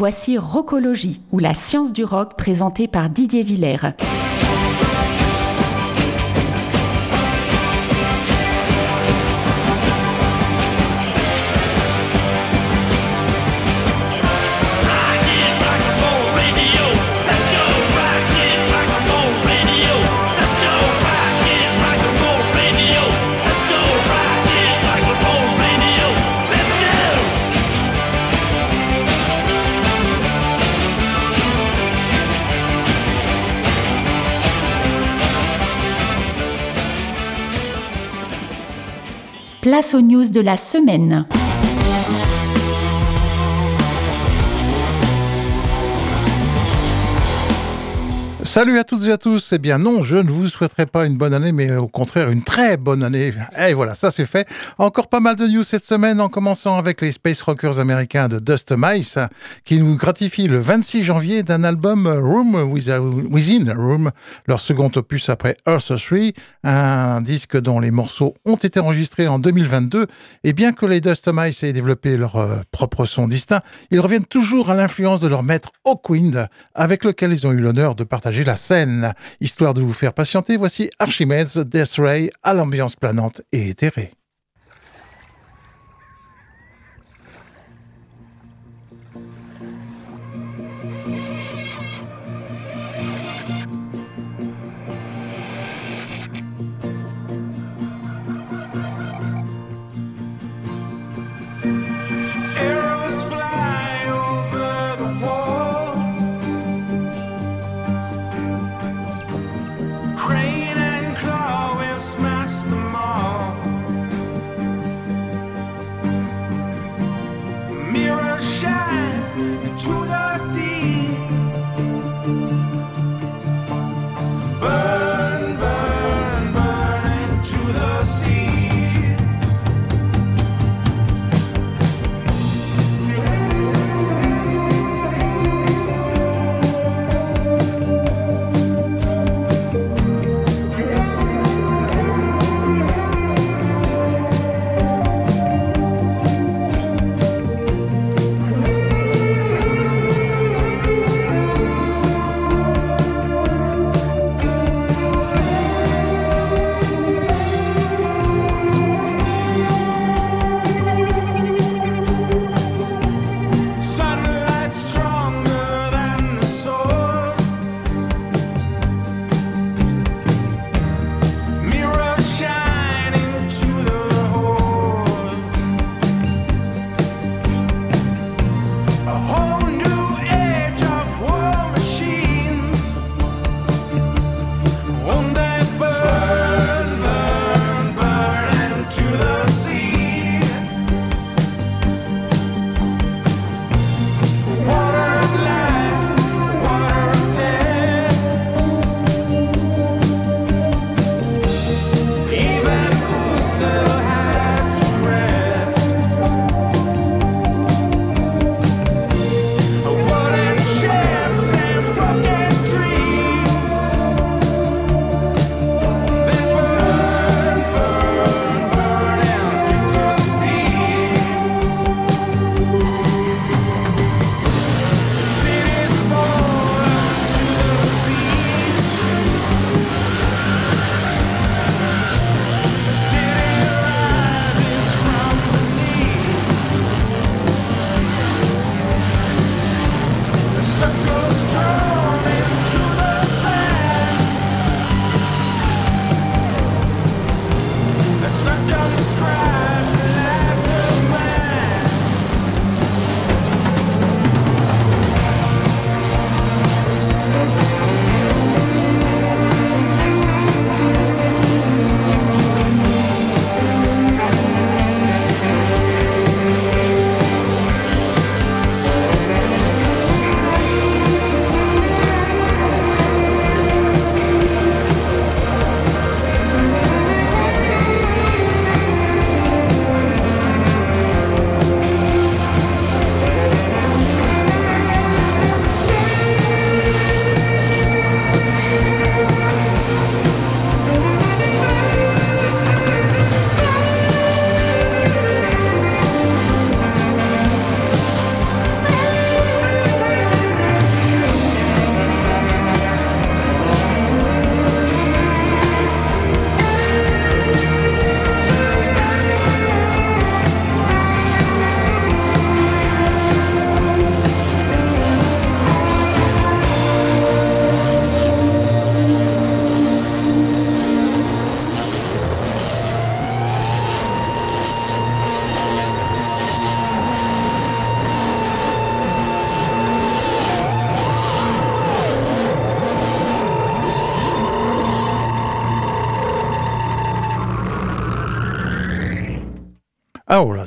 Voici Rockologie, ou la science du rock présentée par Didier Villers. Place aux news de la semaine. Salut à toutes et à tous. Eh bien non, je ne vous souhaiterais pas une bonne année, mais au contraire une très bonne année. Et voilà, ça c'est fait. Encore pas mal de news cette semaine, en commençant avec les Space Rockers américains de Dust Mice, qui nous gratifient le 26 janvier d'un album Room Within Room, leur second opus après Earth 3, un disque dont les morceaux ont été enregistrés en 2022. Et bien que les Dust Mice aient développé leur euh, propre son distinct, ils reviennent toujours à l'influence de leur maître Hawkwind, avec lequel ils ont eu l'honneur de partager la scène. Histoire de vous faire patienter, voici Archimedes Death Ray à l'ambiance planante et éthérée.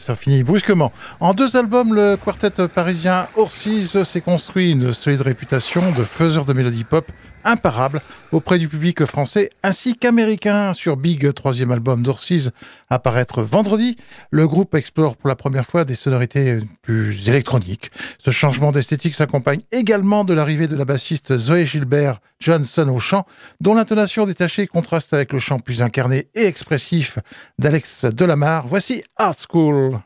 Ça finit brusquement. En deux albums, le quartet parisien Orsis s'est construit une solide réputation de faiseur de mélodie pop imparable auprès du public français ainsi qu'américain. Sur Big, troisième album d'Orsiz, apparaître vendredi, le groupe explore pour la première fois des sonorités plus électroniques. Ce changement d'esthétique s'accompagne également de l'arrivée de la bassiste Zoé Gilbert Johnson au chant, dont l'intonation détachée contraste avec le chant plus incarné et expressif d'Alex Delamare. Voici Art School.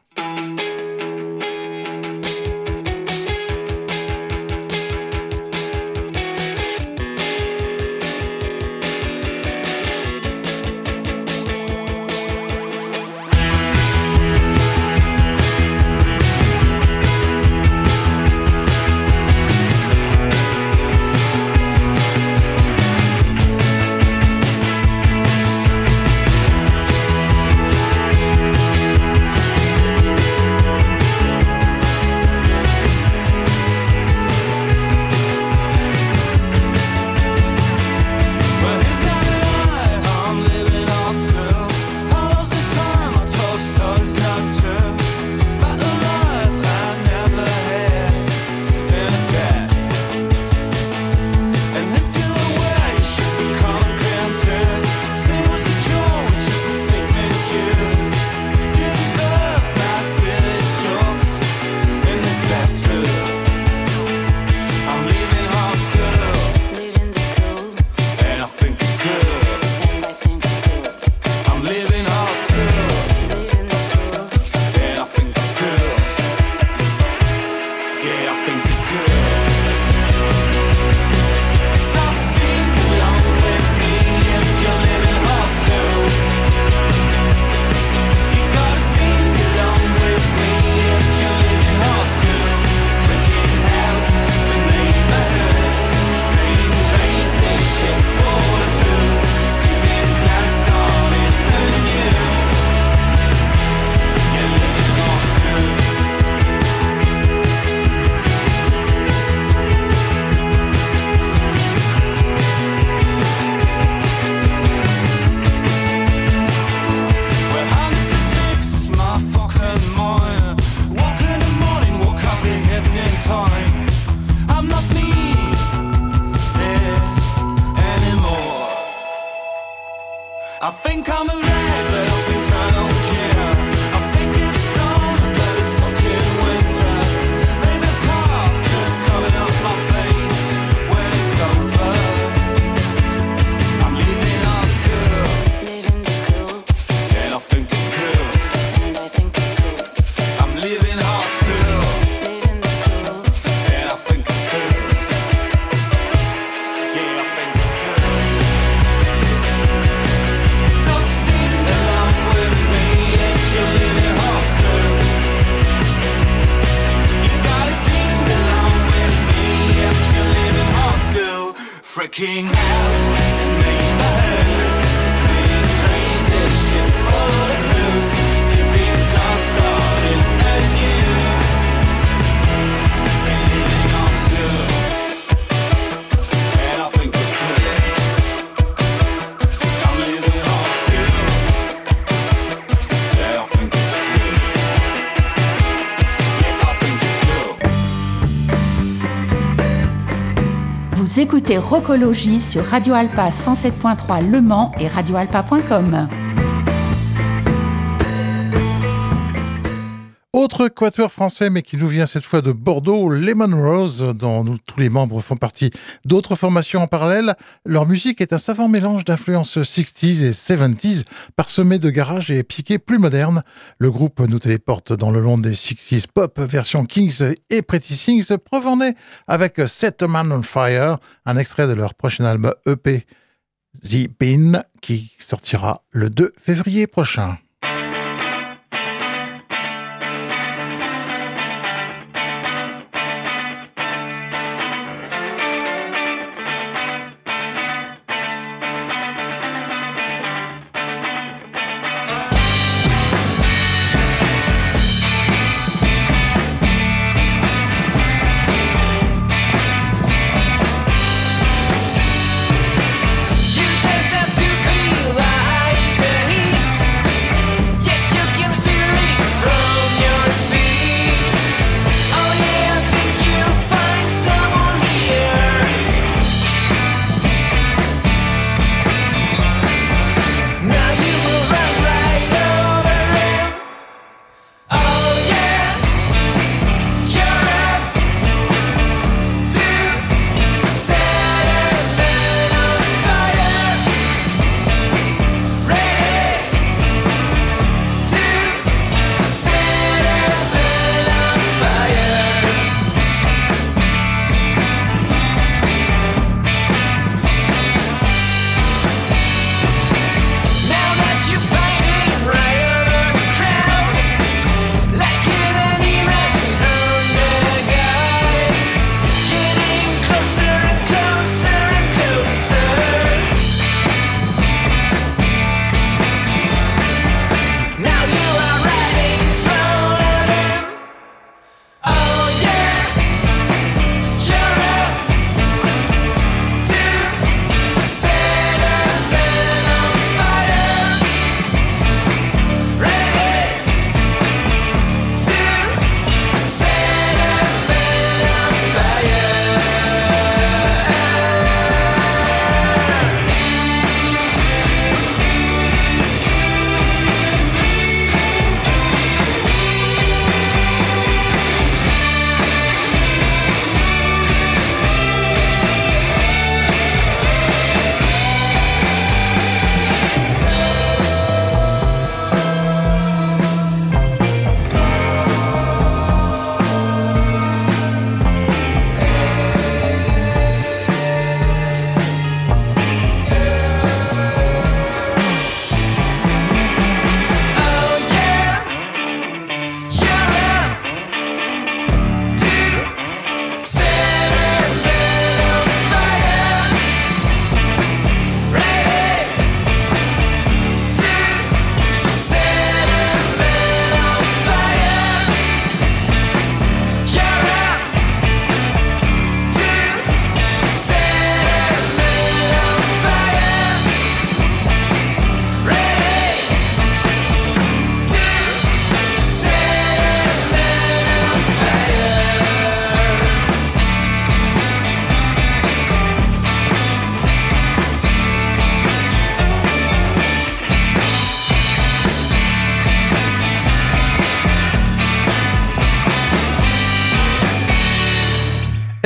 Écoutez Rocologie sur Radio Alpa 107.3 Le Mans et radioalpa.com. Autre quatuor français, mais qui nous vient cette fois de Bordeaux, Lemon Rose, dont tous les membres font partie d'autres formations en parallèle. Leur musique est un savant mélange d'influences 60s et 70s, parsemé de garages et piquets plus modernes. Le groupe nous téléporte dans le long des 60s pop, version Kings et Pretty Things, provenait avec Set a Man on Fire, un extrait de leur prochain album EP, The Pin, qui sortira le 2 février prochain.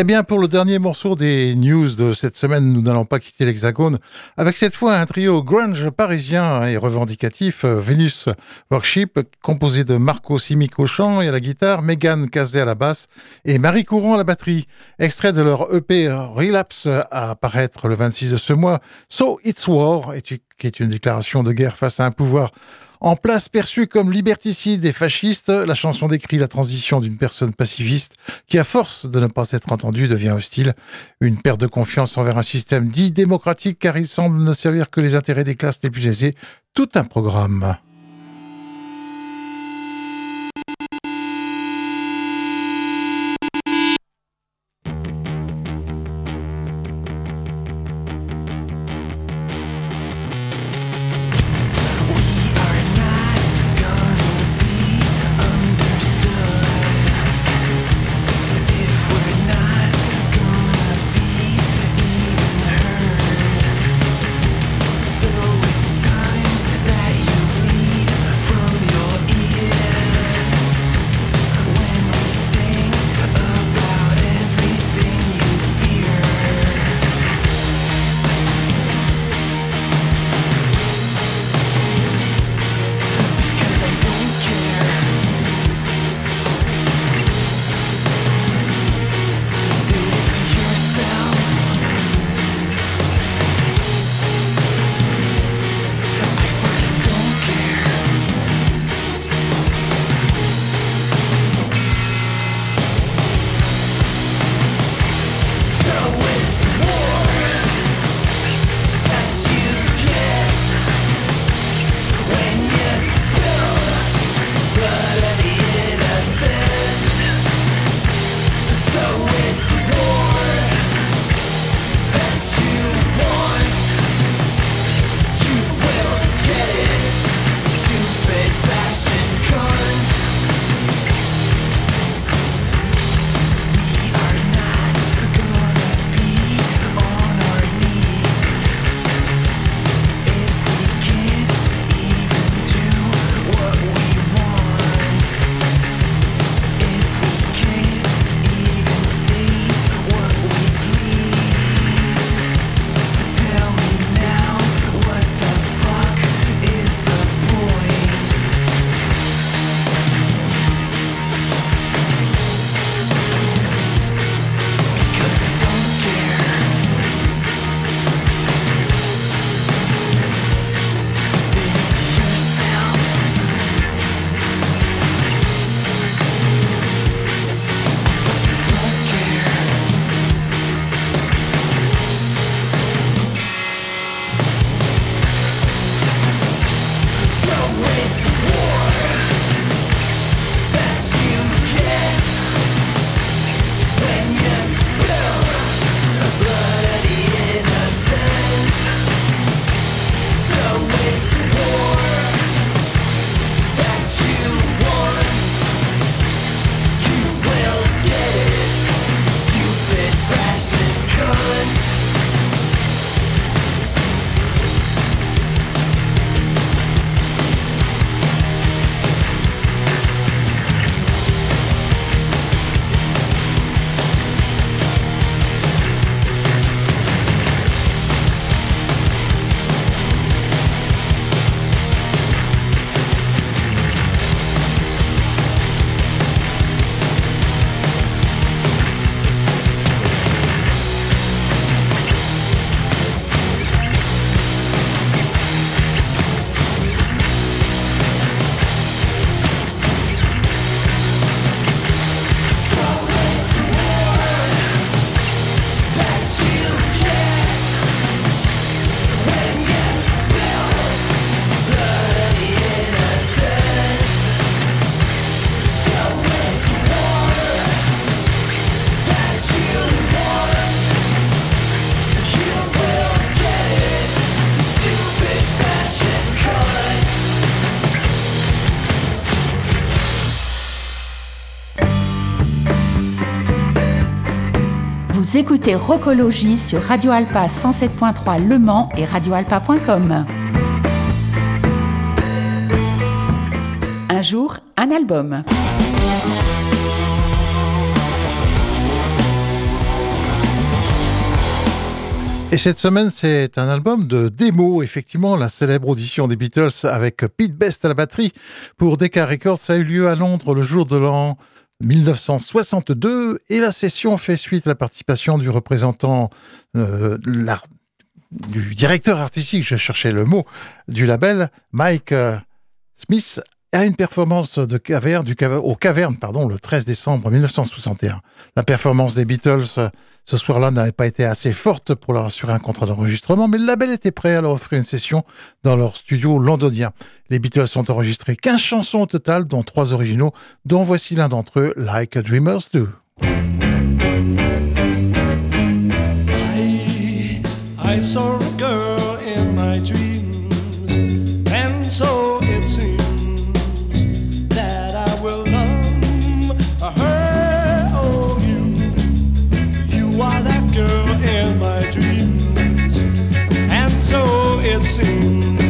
Eh bien, pour le dernier morceau des news de cette semaine, nous n'allons pas quitter l'Hexagone avec cette fois un trio grunge parisien et revendicatif, euh, Venus Worship, composé de Marco Simic au chant et à la guitare, Megan Cazet à la basse et Marie Courant à la batterie. Extrait de leur EP Relapse à apparaître le 26 de ce mois, So It's War, qui est une déclaration de guerre face à un pouvoir en place perçue comme liberticide et fasciste, la chanson décrit la transition d'une personne pacifiste qui, à force de ne pas être entendue, devient hostile. Une perte de confiance envers un système dit démocratique car il semble ne servir que les intérêts des classes les plus aisées. Tout un programme. Écoutez Rocologie sur Radio Alpa 107.3 Le Mans et radioalpa.com. Un jour, un album. Et cette semaine, c'est un album de démo, effectivement, la célèbre audition des Beatles avec Pete Best à la batterie pour Decca Records. Ça a eu lieu à Londres le jour de l'an 1962 et la session fait suite à la participation du représentant, euh, du directeur artistique, je cherchais le mot, du label, Mike euh, Smith, à une performance de caverne, du au Caverne pardon, le 13 décembre 1961. La performance des Beatles euh, ce soir-là n'avait pas été assez forte pour leur assurer un contrat d'enregistrement, mais le label était prêt à leur offrir une session dans leur studio londonien. Les Beatles ont enregistré 15 chansons au total, dont 3 originaux, dont voici l'un d'entre eux, Like a Dreamers Do. I, saw it seems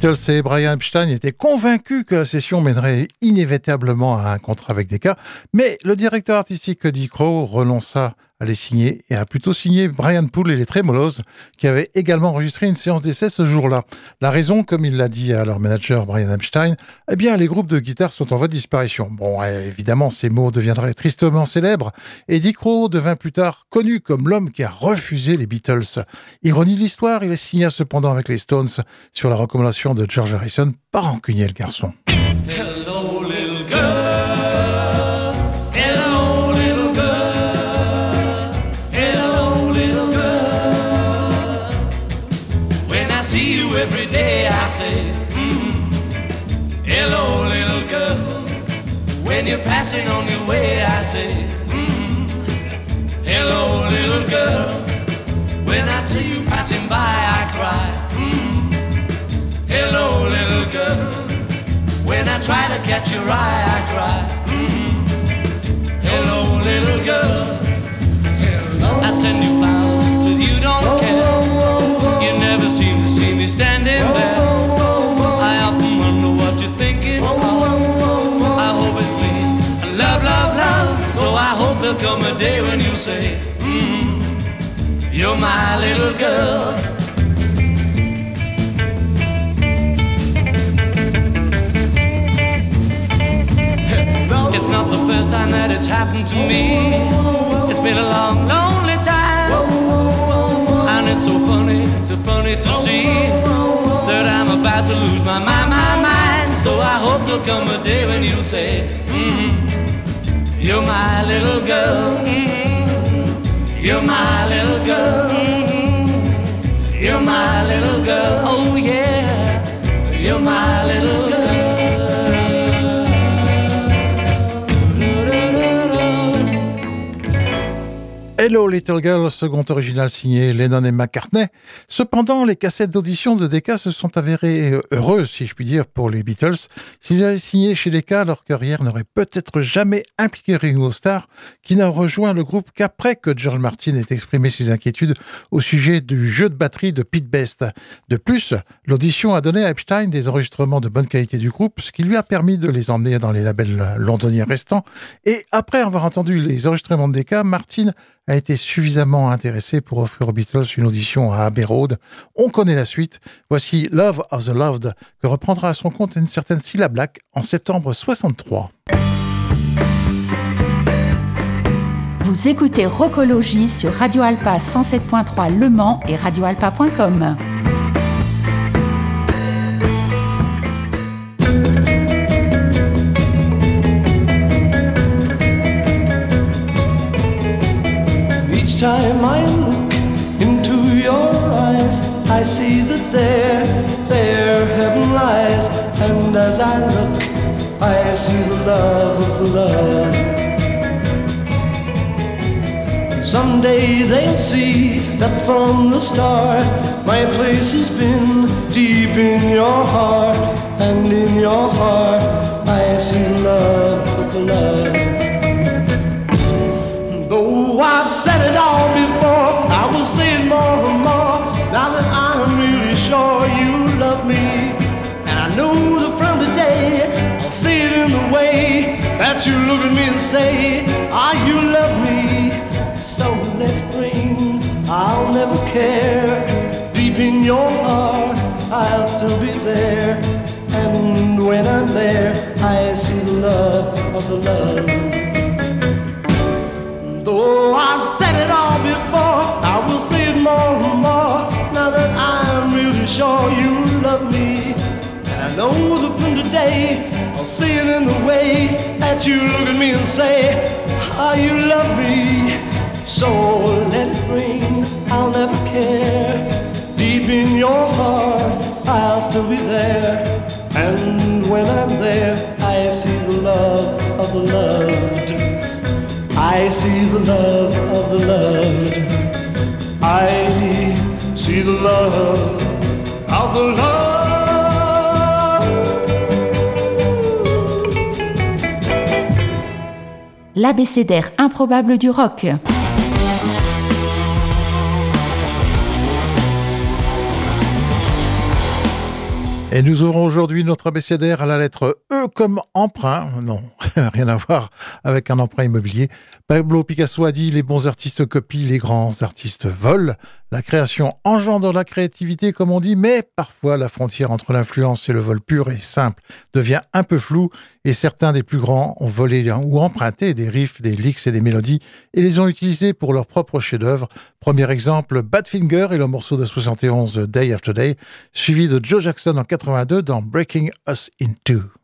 Beatles et Brian Epstein étaient convaincus que la session mènerait inévitablement à un contrat avec Decca, mais le directeur artistique Dick Crow renonça les signer et a plutôt signé Brian Poole et les Tremolos, qui avaient également enregistré une séance d'essai ce jour-là. La raison, comme il l'a dit à leur manager Brian Epstein, eh bien, les groupes de guitare sont en voie de disparition. Bon, évidemment, ces mots deviendraient tristement célèbres, et Dick devint plus tard connu comme l'homme qui a refusé les Beatles. Ironie de l'histoire, il signa cependant avec les Stones sur la recommandation de George Harrison, par rancunier le garçon. You're passing on your way, I say, mm, hello, little girl. When I see you passing by, I cry, mm, hello, little girl. When I try to catch your eye, I cry, mm, hello, little girl. Hello. I send you flowers, but you don't care. You never seem to see me standing there. There'll come a day when you say, mm, You're my little girl. It's not the first time that it's happened to me. It's been a long, lonely time. And it's so funny, so funny to see that I'm about to lose my mind, my mind. So I hope there'll come a day when you'll say, mm-hmm, You're my little girl. You're my little girl. You're my little Hello Little Girl, second original signé Lennon et McCartney. Cependant, les cassettes d'audition de Decca se sont avérées euh, heureuses, si je puis dire, pour les Beatles. S'ils avaient signé chez Decca, leur carrière n'aurait peut-être jamais impliqué Ringo Starr, qui n'a rejoint le groupe qu'après que George Martin ait exprimé ses inquiétudes au sujet du jeu de batterie de Pete Best. De plus, l'audition a donné à Epstein des enregistrements de bonne qualité du groupe, ce qui lui a permis de les emmener dans les labels londoniens restants. Et après avoir entendu les enregistrements de Decca, Martin a été suffisamment intéressé pour offrir aux Beatles une audition à Abbey Road. On connaît la suite. Voici Love of the Loved, que reprendra à son compte une certaine Cilla Black en septembre 63. Vous écoutez Rocologie sur Radio Alpa 107.3 Le Mans et radioalpa.com. time I look into your eyes, I see that there, there heaven lies. And as I look, I see the love of love. Someday they'll see that from the start, my place has been deep in your heart, and in your heart, I see love of love. Said it all before, I will saying more and more. Now that I'm really sure you love me, and I know that from today I'll see it in the way that you look at me and say, Ah, you love me. So let it ring. I'll never care. Deep in your heart, I'll still be there. And when I'm there, I see the love of the love. Though I said it all before, I will say it more and more. Now that I'm really sure you love me. And I know that from today, I'll see it in the way that you look at me and say, How you love me. So let it ring, I'll never care. Deep in your heart, I'll still be there. And when I'm there, I see the love of the loved. I see the love of the loved. I see the love of the loved. L'abécédaire improbable du rock. Et nous aurons aujourd'hui notre abécédaire à la lettre E comme emprunt. Non, rien à voir avec un emprunt immobilier. Pablo Picasso a dit les bons artistes copient, les grands artistes volent. La création engendre la créativité, comme on dit, mais parfois la frontière entre l'influence et le vol pur et simple devient un peu floue, et certains des plus grands ont volé ou emprunté des riffs, des licks et des mélodies, et les ont utilisés pour leur propre chef-d'œuvre. Premier exemple, Badfinger et le morceau de 71 Day After Day, suivi de Joe Jackson en 82 dans Breaking Us in Two.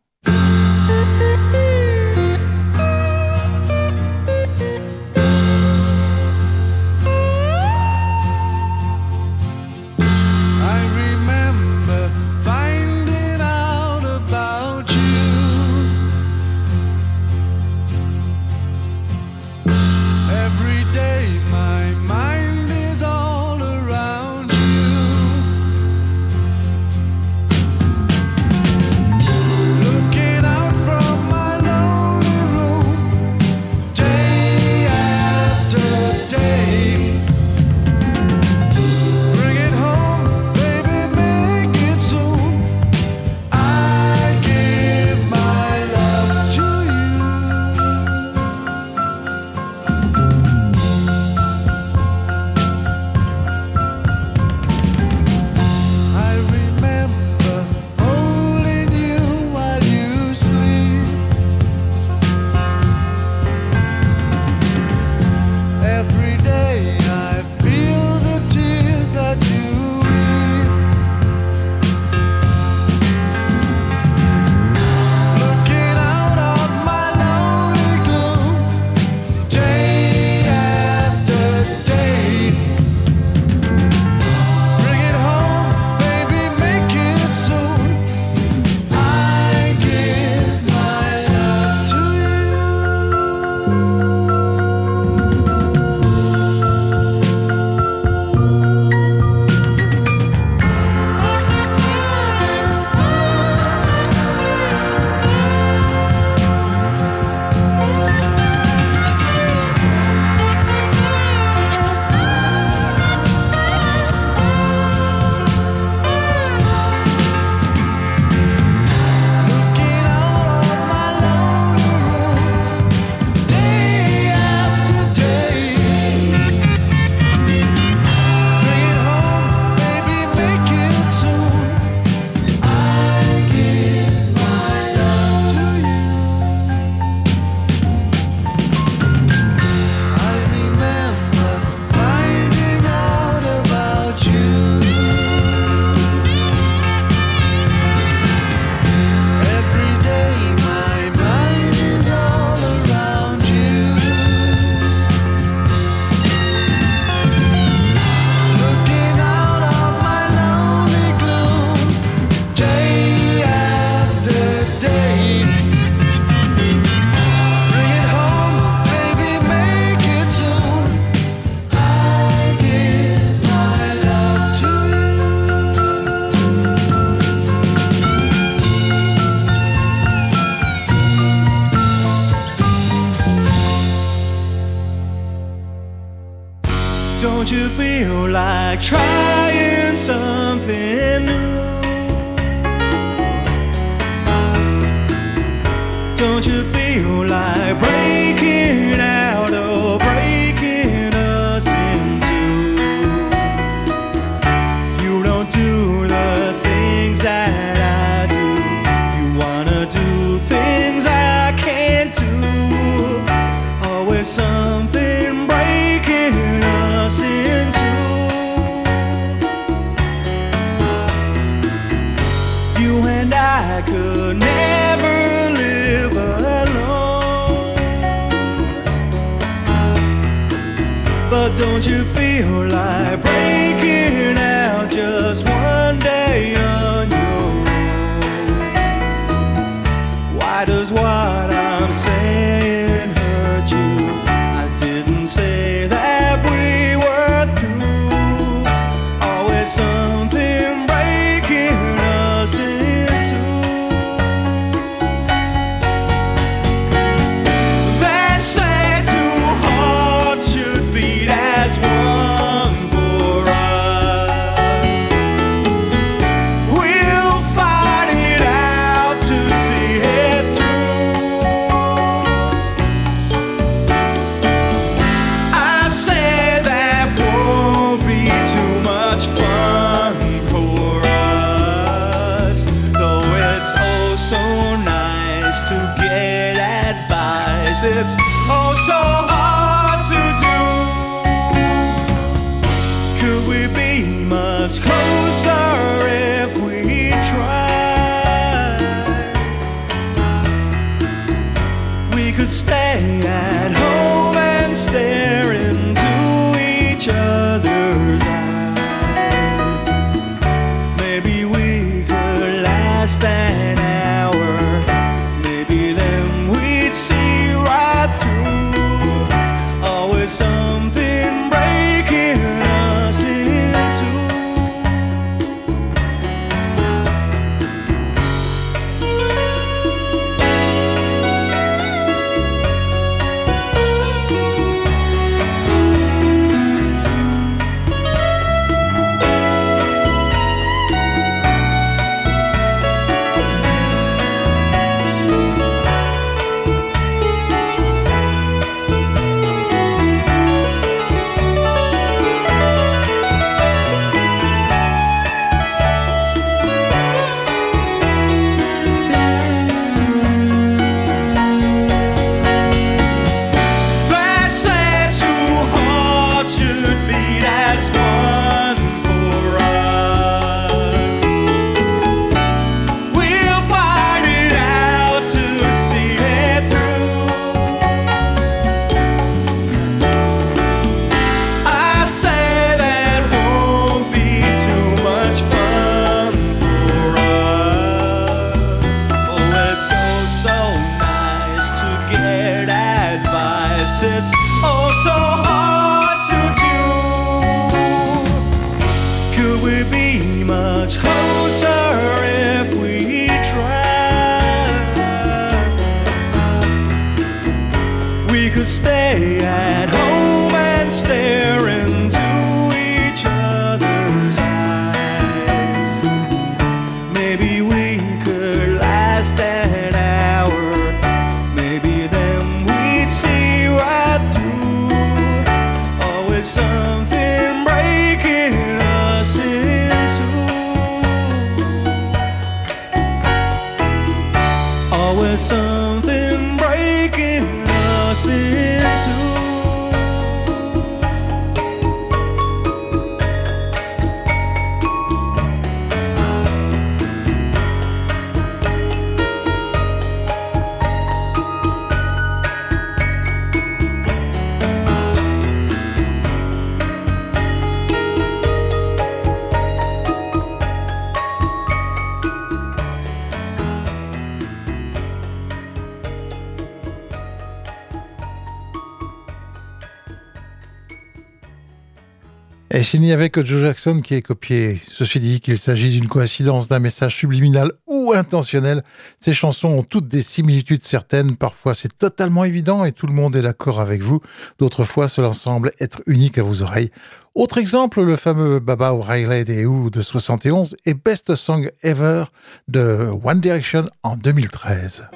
Avait que Joe Jackson qui est copié, ceci dit qu'il s'agit d'une coïncidence d'un message subliminal ou intentionnel. Ces chansons ont toutes des similitudes certaines. Parfois, c'est totalement évident et tout le monde est d'accord avec vous. D'autres fois, cela semble être unique à vos oreilles. Autre exemple, le fameux Baba O'Reilly des de 71 et Best Song Ever de One Direction en 2013.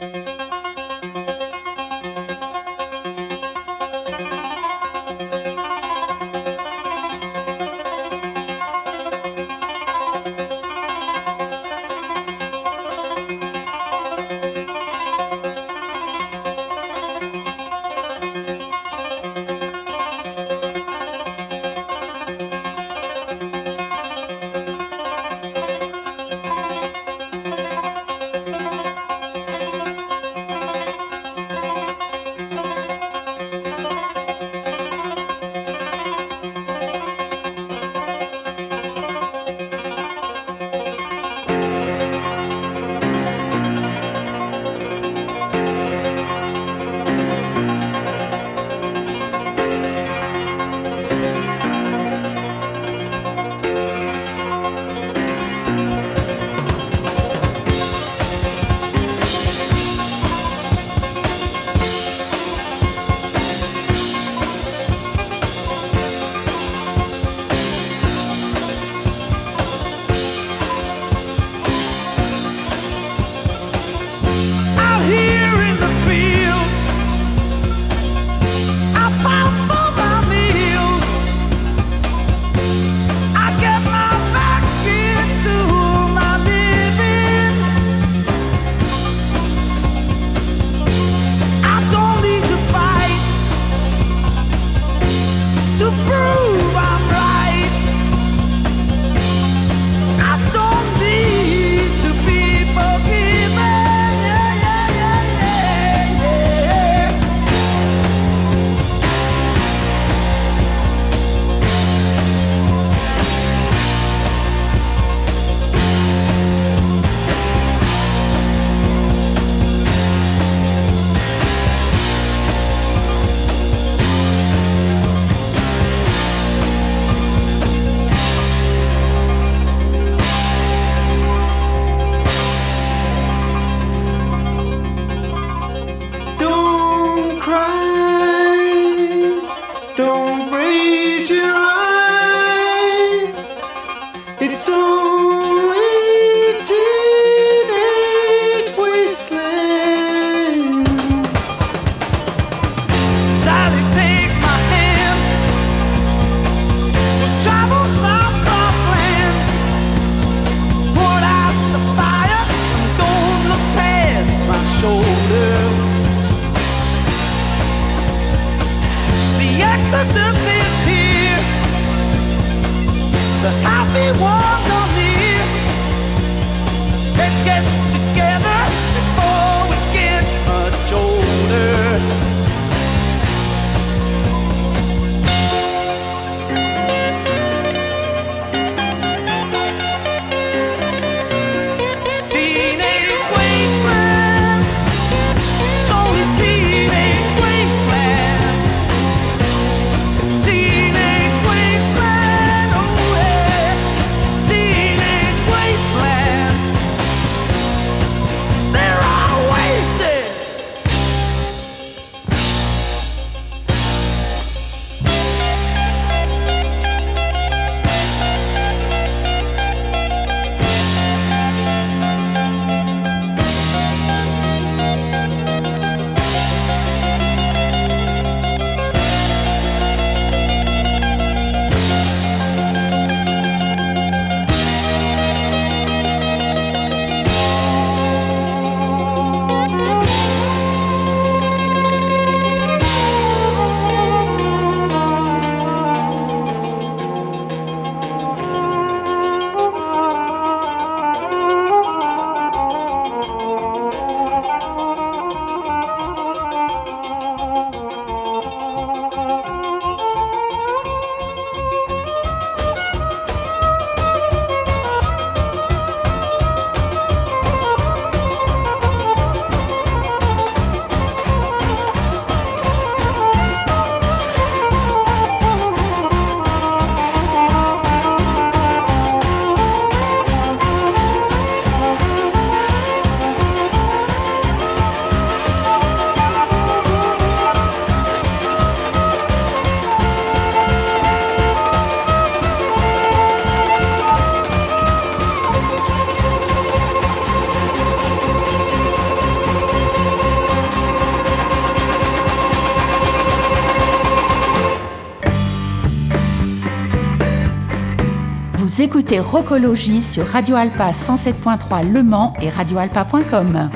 Recologie sur Radio Alpa 107.3 Le Mans et radioalpa.com.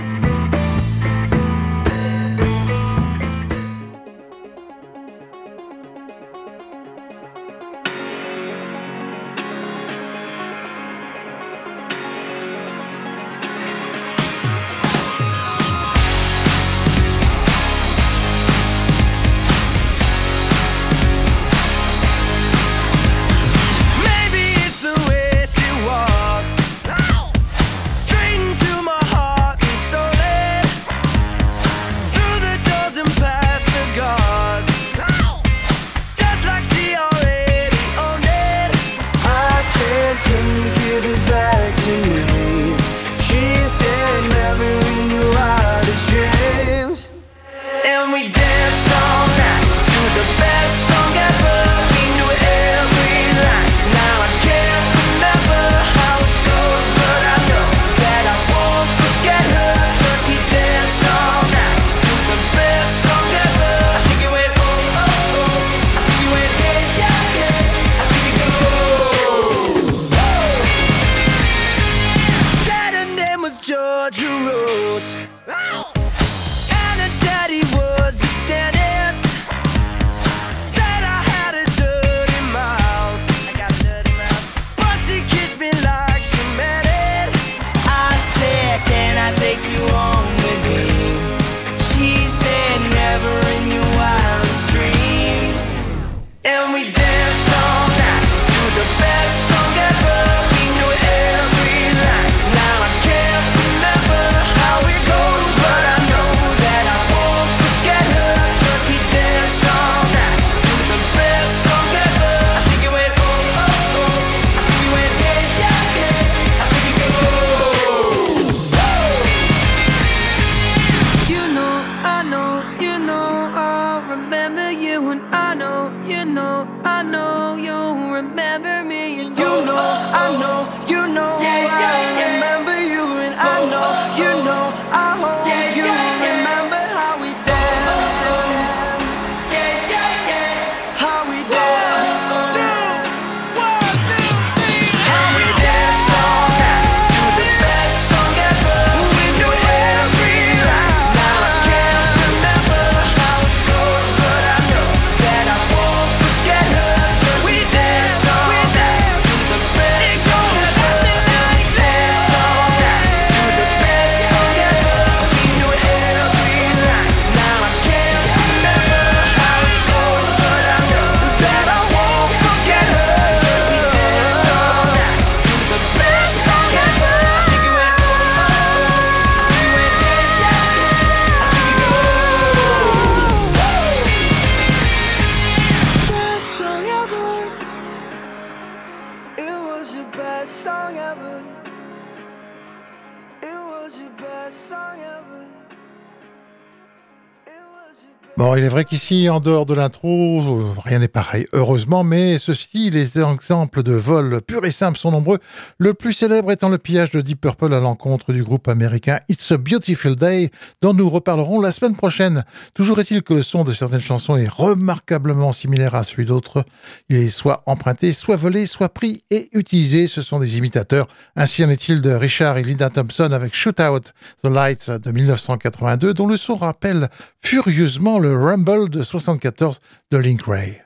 il est vrai qu'ici, en dehors de l'intro, euh, rien n'est pareil, heureusement, mais ceci, les exemples de vols purs et simples sont nombreux, le plus célèbre étant le pillage de Deep Purple à l'encontre du groupe américain It's a Beautiful Day, dont nous reparlerons la semaine prochaine. Toujours est-il que le son de certaines chansons est remarquablement similaire à celui d'autres. Il est soit emprunté, soit volé, soit pris et utilisé. Ce sont des imitateurs. Ainsi en est-il de Richard et Linda Thompson avec Shootout, The Lights de 1982, dont le son rappelle furieusement le Rumble de 74 de Link Ray.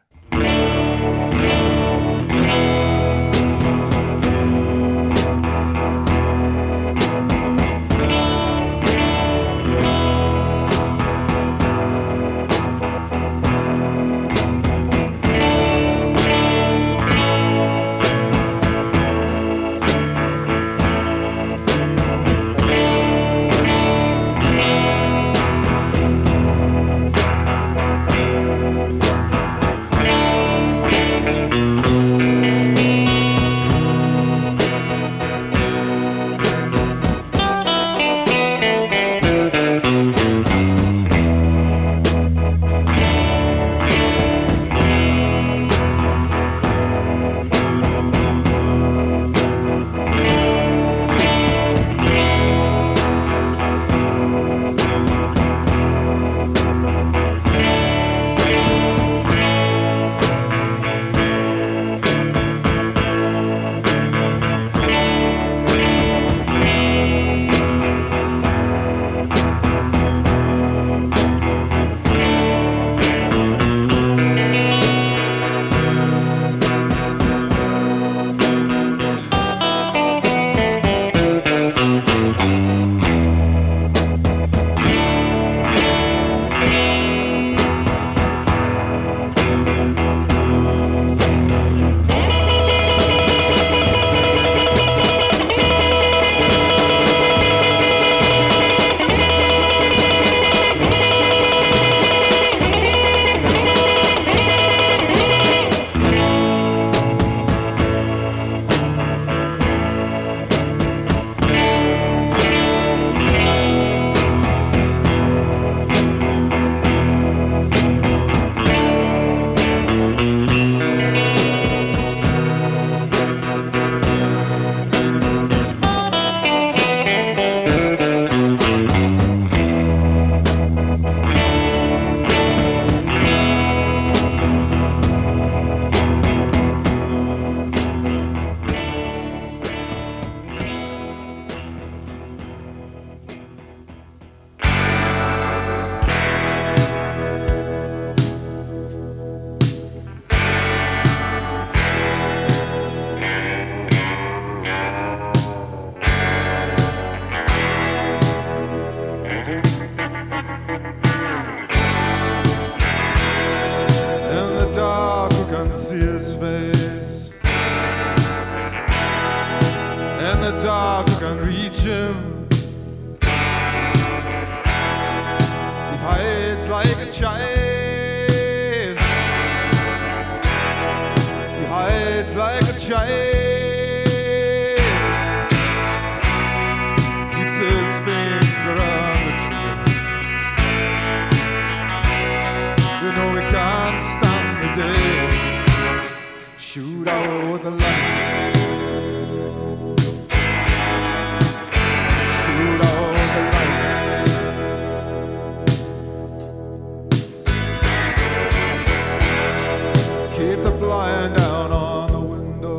keep the blind down on the window.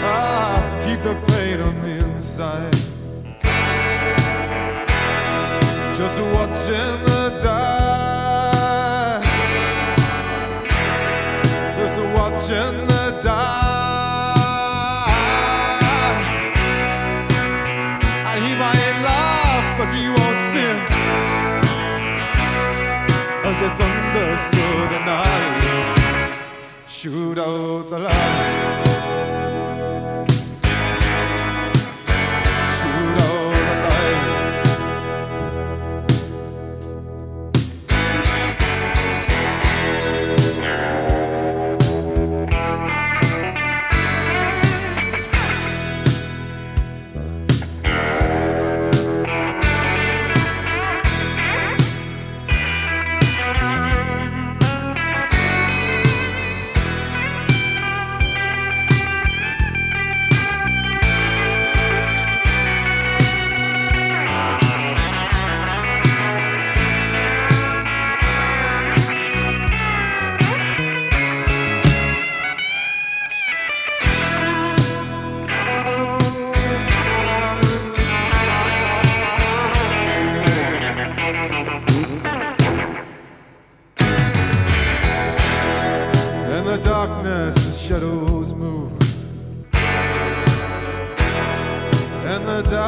Ah, keep the pain on the inside. Just watching. shoot out the light.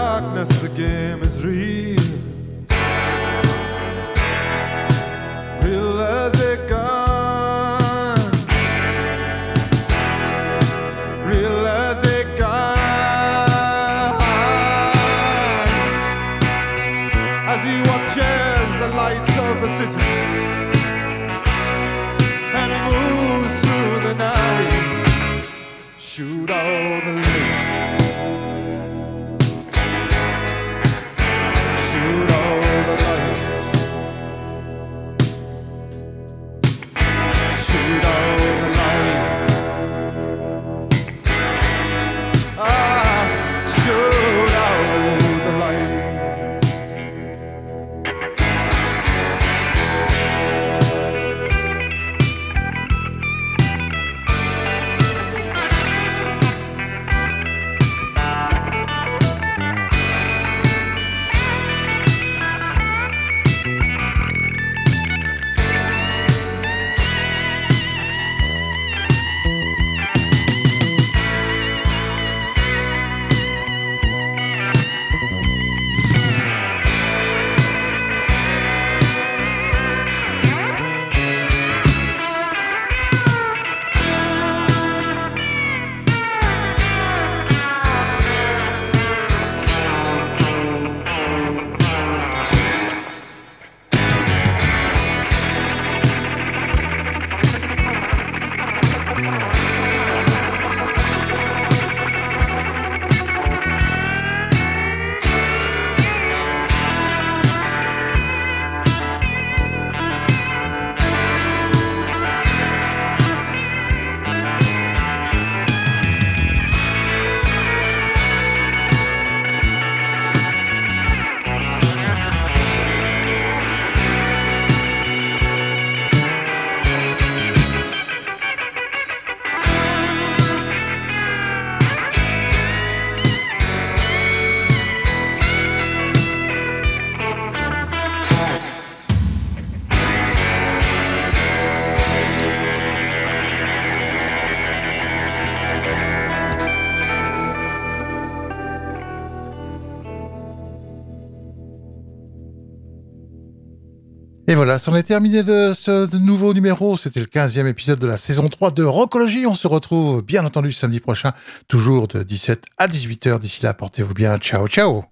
darkness, the game is real. Voilà, c'en est terminé de ce nouveau numéro. C'était le 15e épisode de la saison 3 de Rockologie. On se retrouve bien entendu samedi prochain, toujours de 17 à 18h. D'ici là, portez-vous bien. Ciao, ciao.